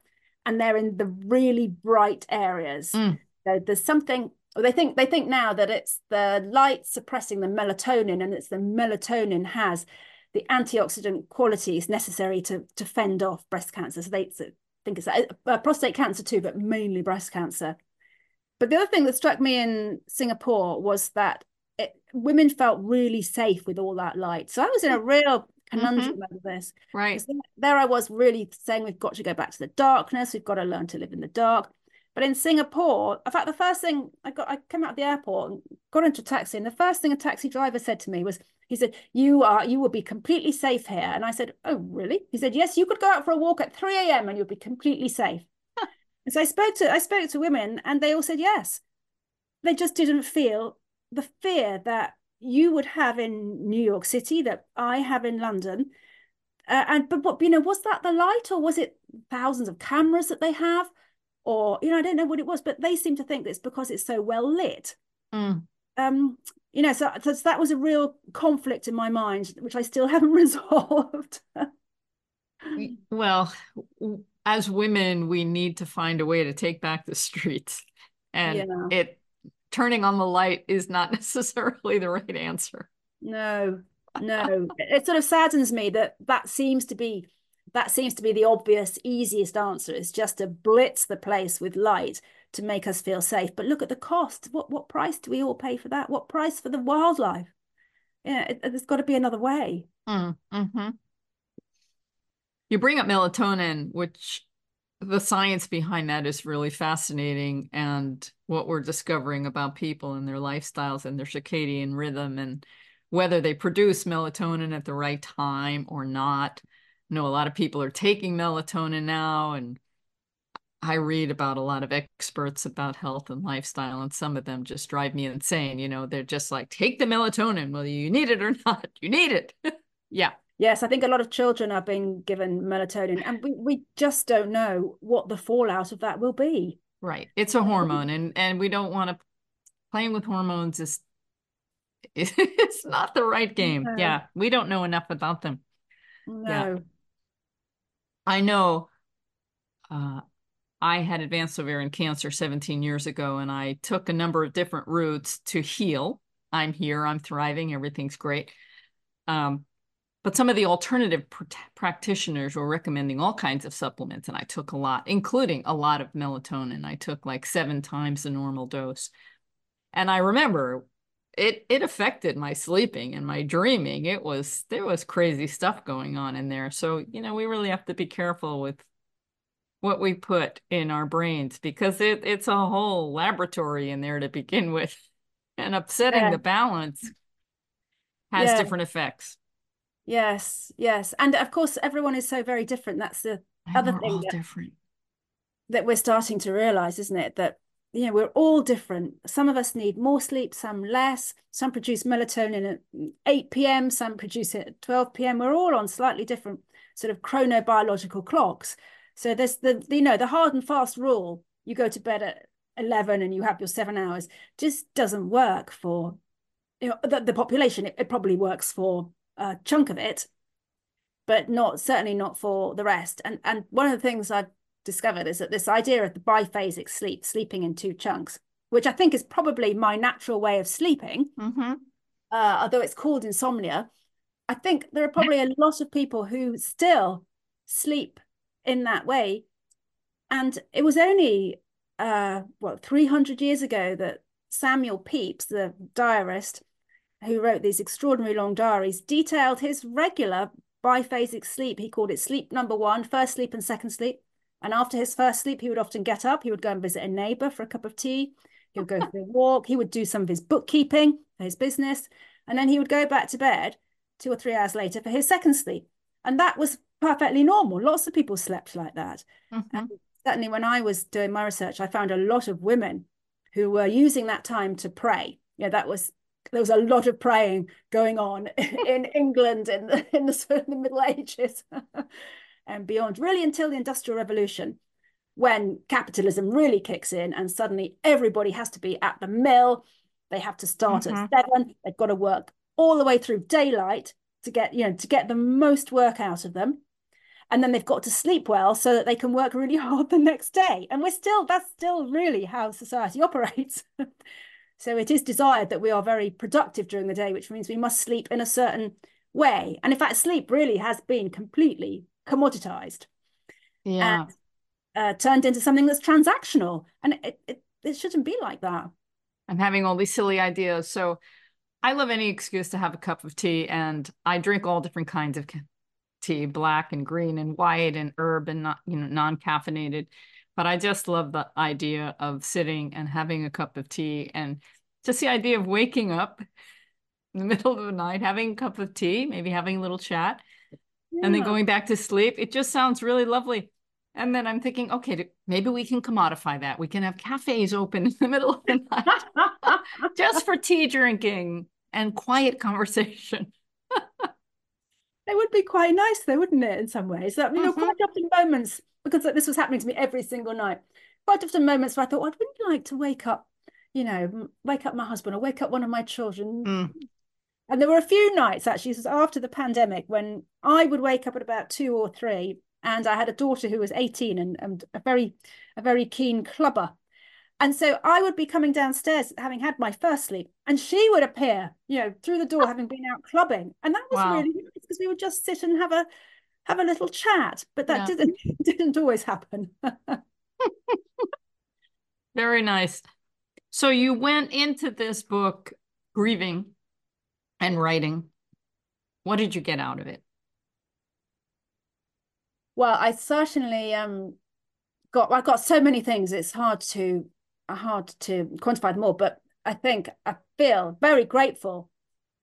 and they're in the really bright areas. Mm. So there's something they think they think now that it's the light suppressing the melatonin, and it's the melatonin has the antioxidant qualities necessary to to fend off breast cancer. So they think it's uh, prostate cancer too, but mainly breast cancer. But the other thing that struck me in Singapore was that it, women felt really safe with all that light. So I was in a real conundrum mm-hmm. over this. Right. There I was really saying we've got to go back to the darkness. We've got to learn to live in the dark. But in Singapore, in fact, the first thing I got, I came out of the airport and got into a taxi, and the first thing a taxi driver said to me was, he said, "You are, you will be completely safe here." And I said, "Oh, really?" He said, "Yes, you could go out for a walk at 3 a.m. and you'll be completely safe." and so I spoke to, I spoke to women, and they all said yes. They just didn't feel the fear that you would have in New York City, that I have in London. Uh, and but, what you know, was that the light, or was it thousands of cameras that they have? or you know, I don't know what it was, but they seem to think that it's because it's so well lit. Mm. Um, you know, so, so that was a real conflict in my mind, which I still haven't [laughs] resolved. well, as women, we need to find a way to take back the streets, and yeah. it turning on the light is not [laughs] necessarily the right answer. No, no, it sort of saddens me that that seems to be that seems to be the obvious, easiest answer is just to blitz the place with light to make us feel safe. But look at the cost. What what price do we all pay for that? What price for the wildlife? Yeah, it, there's got to be another way. Mm, hmm You bring up melatonin, which the science behind that is really fascinating, and what we're discovering about people and their lifestyles and their circadian rhythm and whether they produce melatonin at the right time or not I know a lot of people are taking melatonin now and I read about a lot of experts about health and lifestyle, and some of them just drive me insane. You know, they're just like, take the melatonin, whether you need it or [laughs] not, you need it. [laughs] yeah. Yes, I think a lot of children are being given melatonin, and we, we just don't know what the fallout of that will be. Right. It's a hormone, and, and we don't want to playing with hormones is [laughs] it's not the right game. No. Yeah. We don't know enough about them. No. Yeah. I know uh, I had advanced ovarian cancer 17 years ago, and I took a number of different routes to heal. I'm here, I'm thriving, everything's great. Um, but some of the alternative pr- practitioners were recommending all kinds of supplements, and I took a lot, including a lot of melatonin. I took like seven times the normal dose. And I remember it it affected my sleeping and my dreaming it was there was crazy stuff going on in there so you know we really have to be careful with what we put in our brains because it it's a whole laboratory in there to begin with [laughs] and upsetting yeah. the balance has yeah. different effects yes yes and of course everyone is so very different that's the and other thing that, different that we're starting to realize isn't it that you know, we're all different. Some of us need more sleep, some less. Some produce melatonin at 8 p.m., some produce it at 12 p.m. We're all on slightly different sort of chronobiological clocks. So there's the, you know, the hard and fast rule, you go to bed at 11 and you have your seven hours, just doesn't work for you know, the, the population. It, it probably works for a chunk of it, but not certainly not for the rest. And and one of the things I've discovered is that this idea of the biphasic sleep, sleeping in two chunks, which I think is probably my natural way of sleeping, mm-hmm. uh, although it's called insomnia, I think there are probably a lot of people who still sleep in that way. And it was only, uh, what, 300 years ago that Samuel Pepys, the diarist, who wrote these extraordinary long diaries, detailed his regular biphasic sleep. He called it sleep number one, first sleep and second sleep. And after his first sleep, he would often get up, he would go and visit a neighbor for a cup of tea, he would go for a [laughs] walk, he would do some of his bookkeeping for his business. And then he would go back to bed two or three hours later for his second sleep. And that was perfectly normal. Lots of people slept like that. Mm-hmm. certainly, when I was doing my research, I found a lot of women who were using that time to pray. Yeah, that was there was a lot of praying going on [laughs] in England in the, in the, [laughs] in the Middle Ages [laughs] and beyond, really until the Industrial Revolution, when capitalism really kicks in and suddenly everybody has to be at the mill. They have to start mm-hmm. at seven. They've got to work all the way through daylight to get you know to get the most work out of them and then they've got to sleep well so that they can work really hard the next day and we're still that's still really how society operates so it is desired that we are very productive during the day which means we must sleep in a certain way. And in fact sleep really has been completely commoditized yeah. and, uh, turned into something that's transactional. And it, it, it shouldn't be like that. I'm having all these silly ideas. So I love any excuse to have a cup of tea, and I drink all different kinds of tea, black and green and white and herb and not, you know, non-caffeinated. But I just love the idea of sitting and having a cup of tea and just the idea of waking up in the [laughs] middle of the night, having a cup of tea, maybe having a little chat, yeah. and then going back to sleep. It just sounds really lovely. And then I'm thinking, okay, maybe we can commodify that. We can have cafes open [laughs] in the middle of the night [laughs] just for tea drinking and quiet conversation. It would be quite nice though, wouldn't it, in some ways? That, you know, mm-hmm. quite often moments, because this was happening to me every single night, quite often moments where I thought, well, I'd really like to wake up, you know, wake up my husband or wake up one of my children. Mm. And there were a few nights actually after the pandemic when I would wake up at about two or three and I had a daughter who was 18 and, and a very a very keen clubber and so I would be coming downstairs having had my first sleep, and she would appear, you know, through the door having been out clubbing. And that was wow. really nice because we would just sit and have a have a little chat. But that yeah. didn't [laughs] didn't always happen. [laughs] Very nice. So you went into this book grieving and writing. What did you get out of it? Well, I certainly um got I got so many things. It's hard to hard to quantify them all, but I think I feel very grateful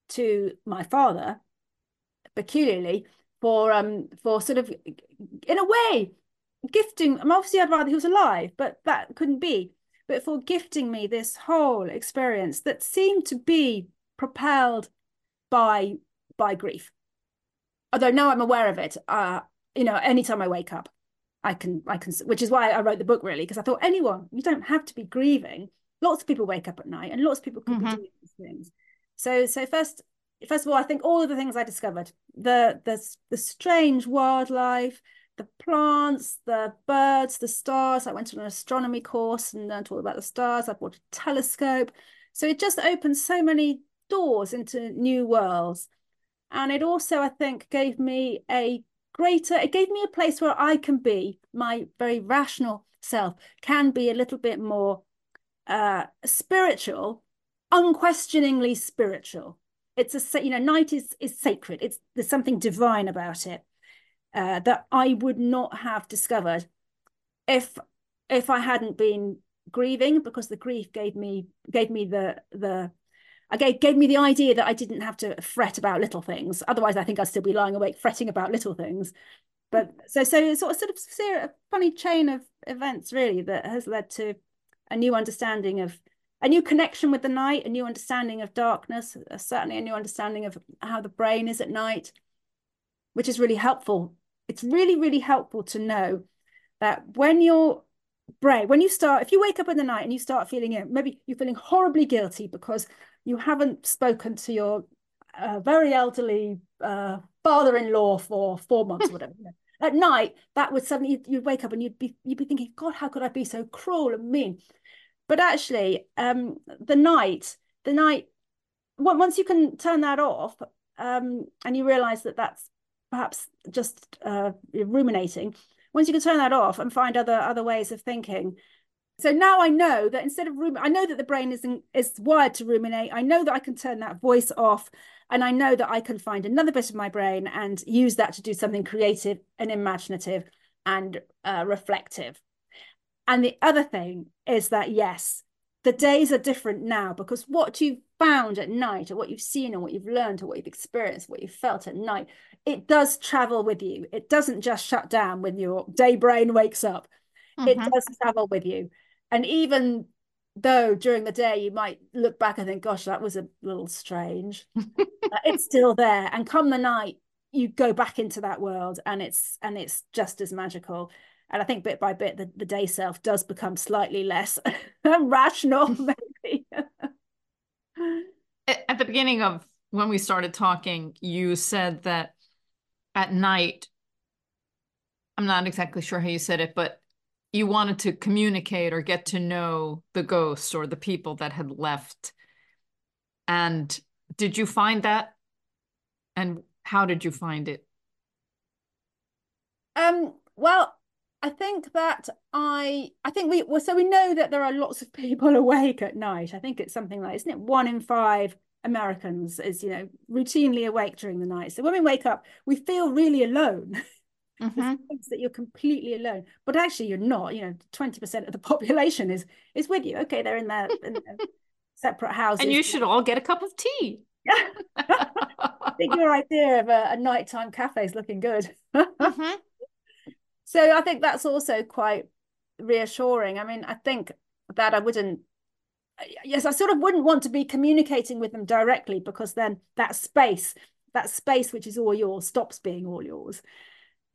to my father, peculiarly, for um for sort of in a way gifting. I'm obviously I'd rather he was alive, but that couldn't be. But for gifting me this whole experience that seemed to be propelled by by grief. Although now I'm aware of it, uh, you know, anytime I wake up, I can I can which is why I wrote the book really because I thought anyone you don't have to be grieving. Lots of people wake up at night and lots of people could mm-hmm. be doing these things. So so first first of all I think all of the things I discovered the the the strange wildlife the plants the birds the stars. I went to an astronomy course and learned all about the stars. I bought a telescope. So it just opened so many doors into new worlds. And it also I think gave me a greater, it gave me a place where I can be, my very rational self, can be a little bit more uh, spiritual, unquestioningly spiritual. It's a, you know, night is, is sacred. It's, there's something divine about it uh, that I would not have discovered if, if I hadn't been grieving because the grief gave me, gave me the, the, I gave, me the idea that I didn't have to fret about little things. Otherwise, I think I'd still be lying awake fretting about little things. But so so it's sort of sort of a funny chain of events really that has led to a new understanding of a new connection with the night, a new understanding of darkness, uh, certainly a new understanding of how the brain is at night, which is really helpful. It's really, really helpful to know that when your brain, when you start, if you wake up in the night and you start feeling it, maybe you're feeling horribly guilty because you haven't spoken to your uh, very elderly uh, father-in-law for four months or whatever. At night, that would suddenly you'd, wake up and you'd be you'd be thinking, God, how could I be so cruel and mean? But actually, um, the night, the night, once you can turn that off, um, and you realise that that's perhaps just uh, ruminating. Once you can turn that off and find other other ways of thinking, so now I know that instead of room, I know that the brain isn't is wired to ruminate. I know that I can turn that voice off, and I know that I can find another bit of my brain and use that to do something creative and imaginative and uh, reflective. And the other thing is that yes, the days are different now because what you've found at night or what you've seen or what you've learned or what you've experienced what you've felt at night it does travel with you it doesn't just shut down when your day brain wakes up mm-hmm. it does travel with you and even though during the day you might look back and think gosh that was a little strange [laughs] it's still there. And come the night you go back into that world and it's and it's just as magical. And i think bit by bit the, the day self does become slightly less [laughs] rational [laughs] maybe. At the beginning of when we started talking you said that at night i'm not exactly sure how you said it but you wanted to communicate or get to know the ghosts or the people that had left. And did you find that? And how did you find it? Um, well, I think that I I think we well so we know that there are lots of [laughs] people awake at night. I think it's something like isn't it one in five Americans is you know routinely awake during the night. So when we wake up, we feel really alone. [laughs] mm-hmm. that you're completely alone but actually you're not you know 20% of the [laughs] population is is with you. Okay they're in their, in their [laughs] separate houses and you should all get a cup of tea. I [laughs] think your idea of a, a nighttime cafe is looking good. Mm-hmm. so I think that's also quite reassuring. I mean I think that I wouldn't yes I sort of wouldn't want to be communicating with them directly because then that space that space which is all yours stops being all yours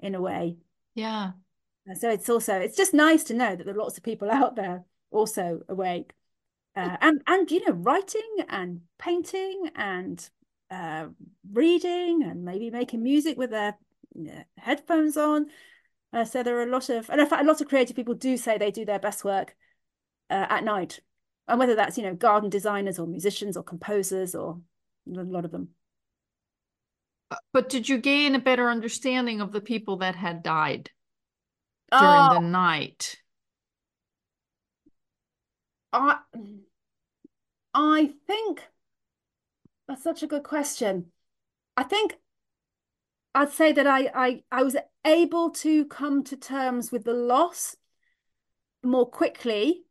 in a way. Yeah. So it's also it's just nice to know that there are lots of people [laughs] out there also awake, uh, and and you know writing and painting and uh, reading and maybe making music with their headphones on. Uh, so there are a lot of and in fact a lot of creative people do say they do their best work uh, at night, and whether that's you know garden designers or musicians or composers or a lot of them. But did you gain a better understanding of the people that had died during oh, the night? I I think that's such a good question. I think I'd say that I I I was able to come to terms with the loss more quickly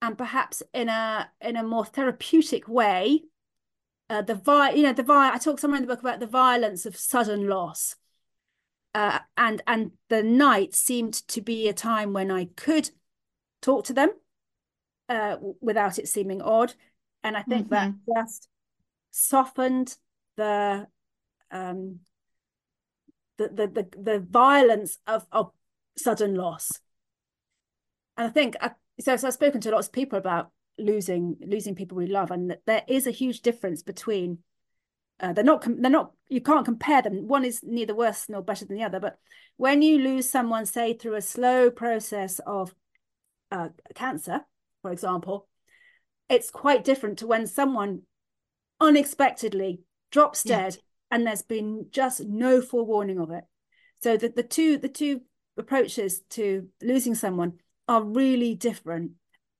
and perhaps in a in a more therapeutic way uh, the vi- you know the vi- I talk somewhere in the book about the violence of sudden loss, uh, and and the night seemed to be a time when I could talk to them uh, without it seeming odd, and I think mm-hmm. that just softened the um the the the, the violence of of sudden loss. And I think I, so. So I've spoken to lots of people about losing losing people we love. And there is a huge difference between uh, they're not they're not you can't compare them. One is neither worse nor better than the other. But when you lose someone say through a slow process of uh, cancer for example it's quite different to when someone unexpectedly drops dead yeah. and there's been just no forewarning of it. So the, the two the two approaches to losing someone are really different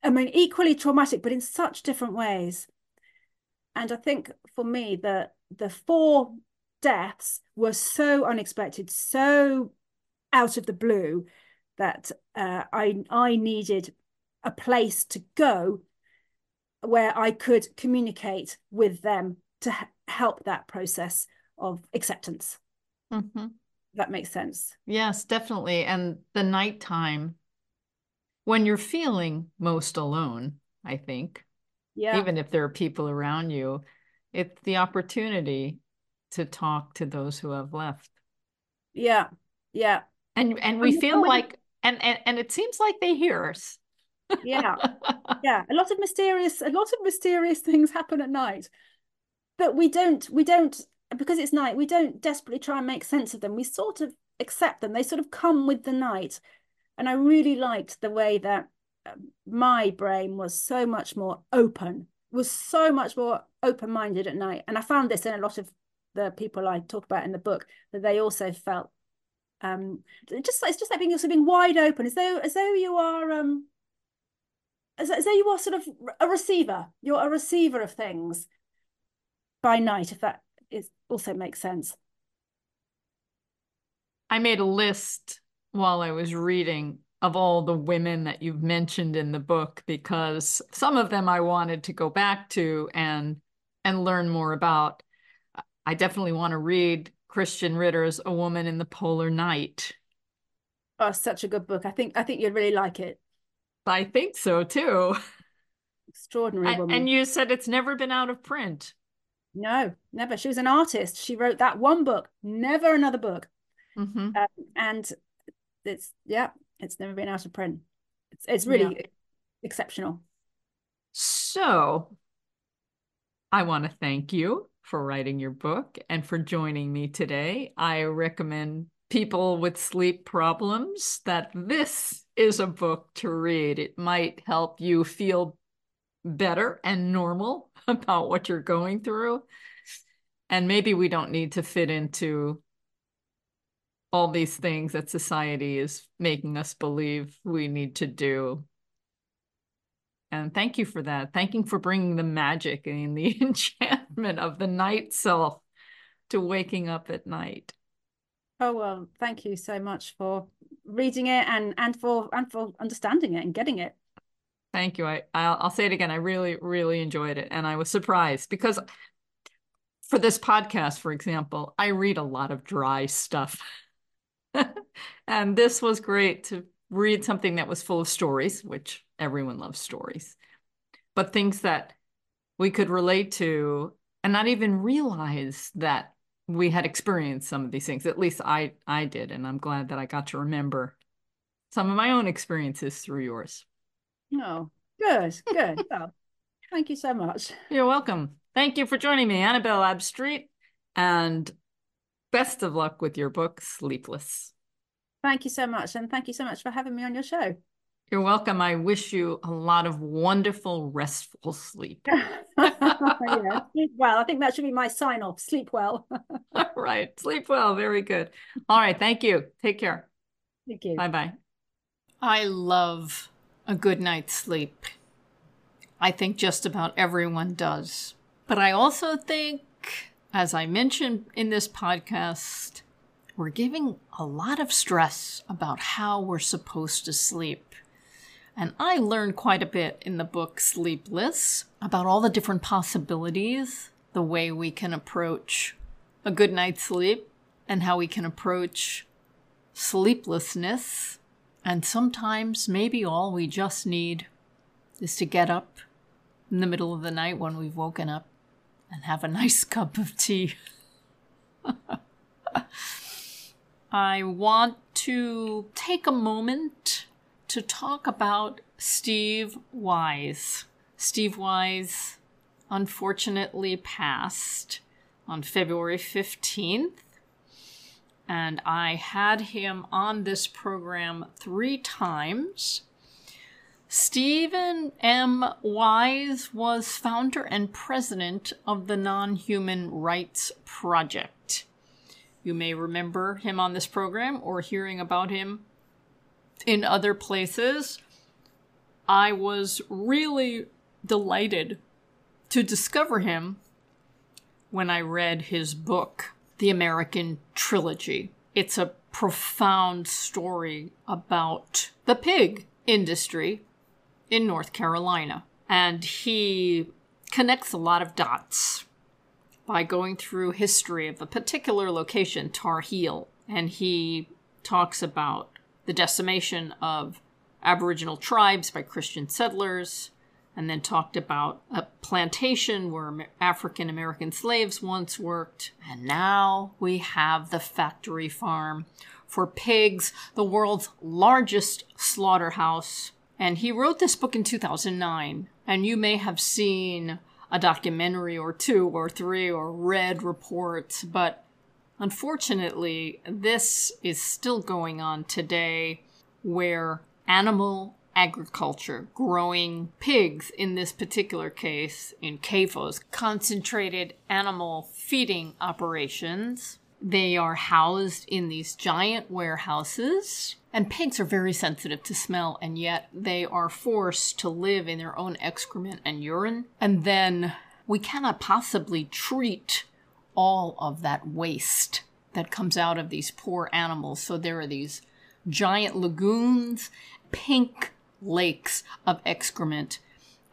I mean, equally traumatic, but in such different ways. And I think for me, the the four deaths were so unexpected, so out of the blue, that uh, I I needed a place to go where I could communicate with them to help that process of acceptance. Mm-hmm. That makes sense. Yes, definitely. And the nighttime when you're feeling most alone, I think. Yeah. Even if there are people around you, it's the opportunity to talk to those who have left. Yeah. Yeah. And and we feel like and, and and it seems like they hear us. yeah. [laughs] Yeah. A lot of mysterious a lot of mysterious [laughs] things happen at night. But we don't we don't because it's night, we don't desperately try and make sense of them. We sort of accept them. They sort of come with the night and I really liked the way that um, my brain was so much more open, was so much more open minded at night. And I found this in a lot of the people I talk about in the book that they also felt um just it's just like being also being wide open as though as though you are um as, as though you are sort of a receiver you're a receiver of things by night if that is also makes sense i made a list while I was reading of all the women that you've mentioned in the book because some of them I wanted to go back to and and learn more about. I definitely want to read Christiane Ritter's A Woman in the Polar Night. Oh, such a good book. I think I think you'd really like it. I think so too. Extraordinary woman. And you said it's never been out of print. No, never. She was an artist. She wrote that one book, never another book. Mm-hmm. Um, and it's yeah, it's never been out of print. It's it's really yeah. exceptional. So, I want to thank you for writing your book and for joining me today. I recommend people with sleep problems that this is a book to read. It might help you feel better and normal [laughs] about what you're going through. And maybe we don't need to fit into all these things that society is making us believe we need to do. And thank you for that. Thank you for bringing the magic and the [laughs] enchantment of the night self to waking up at night. Oh well, thank you so much for reading it and and for and for understanding it and getting it. Thank you. I I'll, I'll say it again. I really really enjoyed it, and I was surprised because for this podcast, for example, I read a lot of dry stuff, [laughs] [laughs] and this was great to read something that was full of stories, which everyone loves stories, but things that we could relate to and not even realize that we had experienced some of these things. At least I I did, and I'm glad that I got to remember some of my own experiences through yours. Oh, good, good. well, thank you so much. You're welcome. Thank you for joining me, Annabel Abbs-Street, and best of luck with your book, Sleepless. Thank you so much, and thank you so much for having me on your show. You're welcome. I wish you a lot of wonderful, restful sleep. [laughs] yeah, sleep well. I think that should be my sign off. Sleep well. [laughs] All right. Sleep well. Very good. All right. Thank you. Take care. Thank you. Bye bye. I love a good night's sleep. I think just about everyone does. But I also think, as I mentioned in this podcast, we're giving a lot of stress about how we're supposed to sleep. And I learned quite a bit in the book Sleepless about all the different possibilities, the way we can approach a good night's sleep, and how we can approach sleeplessness. And sometimes, maybe all we just need is to get up in the middle of the night when we've woken up and have a nice [laughs] cup of tea. I want to take a moment to talk about Steve Wise. Steve Wise unfortunately passed on February 15th, and I had him on this program three times. Stephen M. Wise was founder and president of the Nonhuman Rights Project. You may remember him on this program or hearing about him in other places. I was really delighted to discover him when I read his book, The American Trilogy. It's a profound story about the pig industry in North Carolina. And he connects a lot of dots by going through history of a particular location, Tar Heel. And he talks about the decimation of Aboriginal tribes by Christian settlers, and then talked about a plantation where African American slaves once worked, and now we have the factory farm for pigs, the world's largest slaughterhouse. And he wrote this book in 2009, and you may have seen a documentary or two or three or read reports, but Unfortunately, this is still going on today where animal agriculture, growing pigs in this particular case in CAFOs, concentrated animal feeding operations. They are housed in these giant warehouses. And pigs are very sensitive to smell, and yet they are forced to live in their own excrement and urine. And then we cannot possibly treat all of that waste that comes out of these poor animals. So there are these giant lagoons, pink lakes of excrement,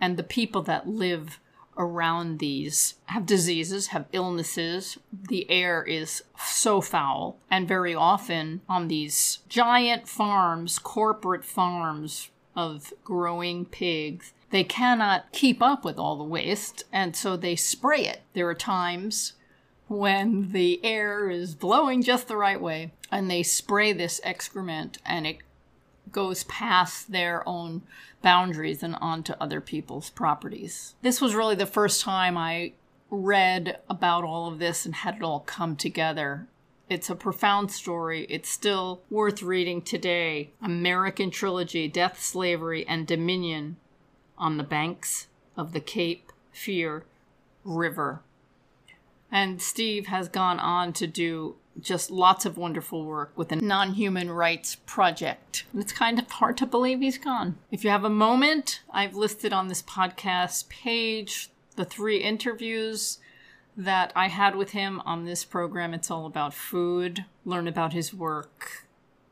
and the people that live around these have diseases, have illnesses. The air is so foul. And very often on these giant farms, corporate farms of growing pigs, they cannot keep up with all the waste, and so they spray it. There are times when the air is blowing just the right way, and they spray this excrement, and it goes past their own boundaries and onto other people's properties. This was really the first time I read about all of this and had it all come together. It's a profound story. It's still worth reading today. American Trilogy Death, Slavery, and Dominion on the banks of the Cape Fear River. And Steve has gone on to do just lots of wonderful work with the Nonhuman Rights Project. And it's kind of hard to believe he's gone. If you have a moment, I've listed on this podcast page the three interviews that I had with him on this program. It's all about food, learn about his work,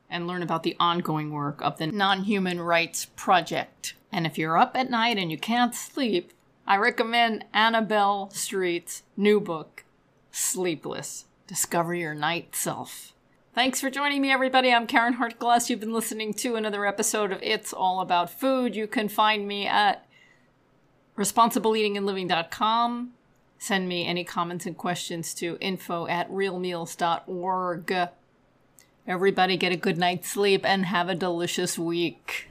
and learn about the ongoing work of the Nonhuman Rights Project. And if you're up at night and you can't sleep, I recommend Annabel Street's new book, Sleepless Discover Your Night Self. Thanks for joining me, everybody. I'm Caryn Hartglass. You've been listening to another episode of It's All About Food. You can find me at responsibleeatingandliving.com. Send me any comments and questions to info at realmeals.org. Everybody get a good night's sleep and have a delicious week.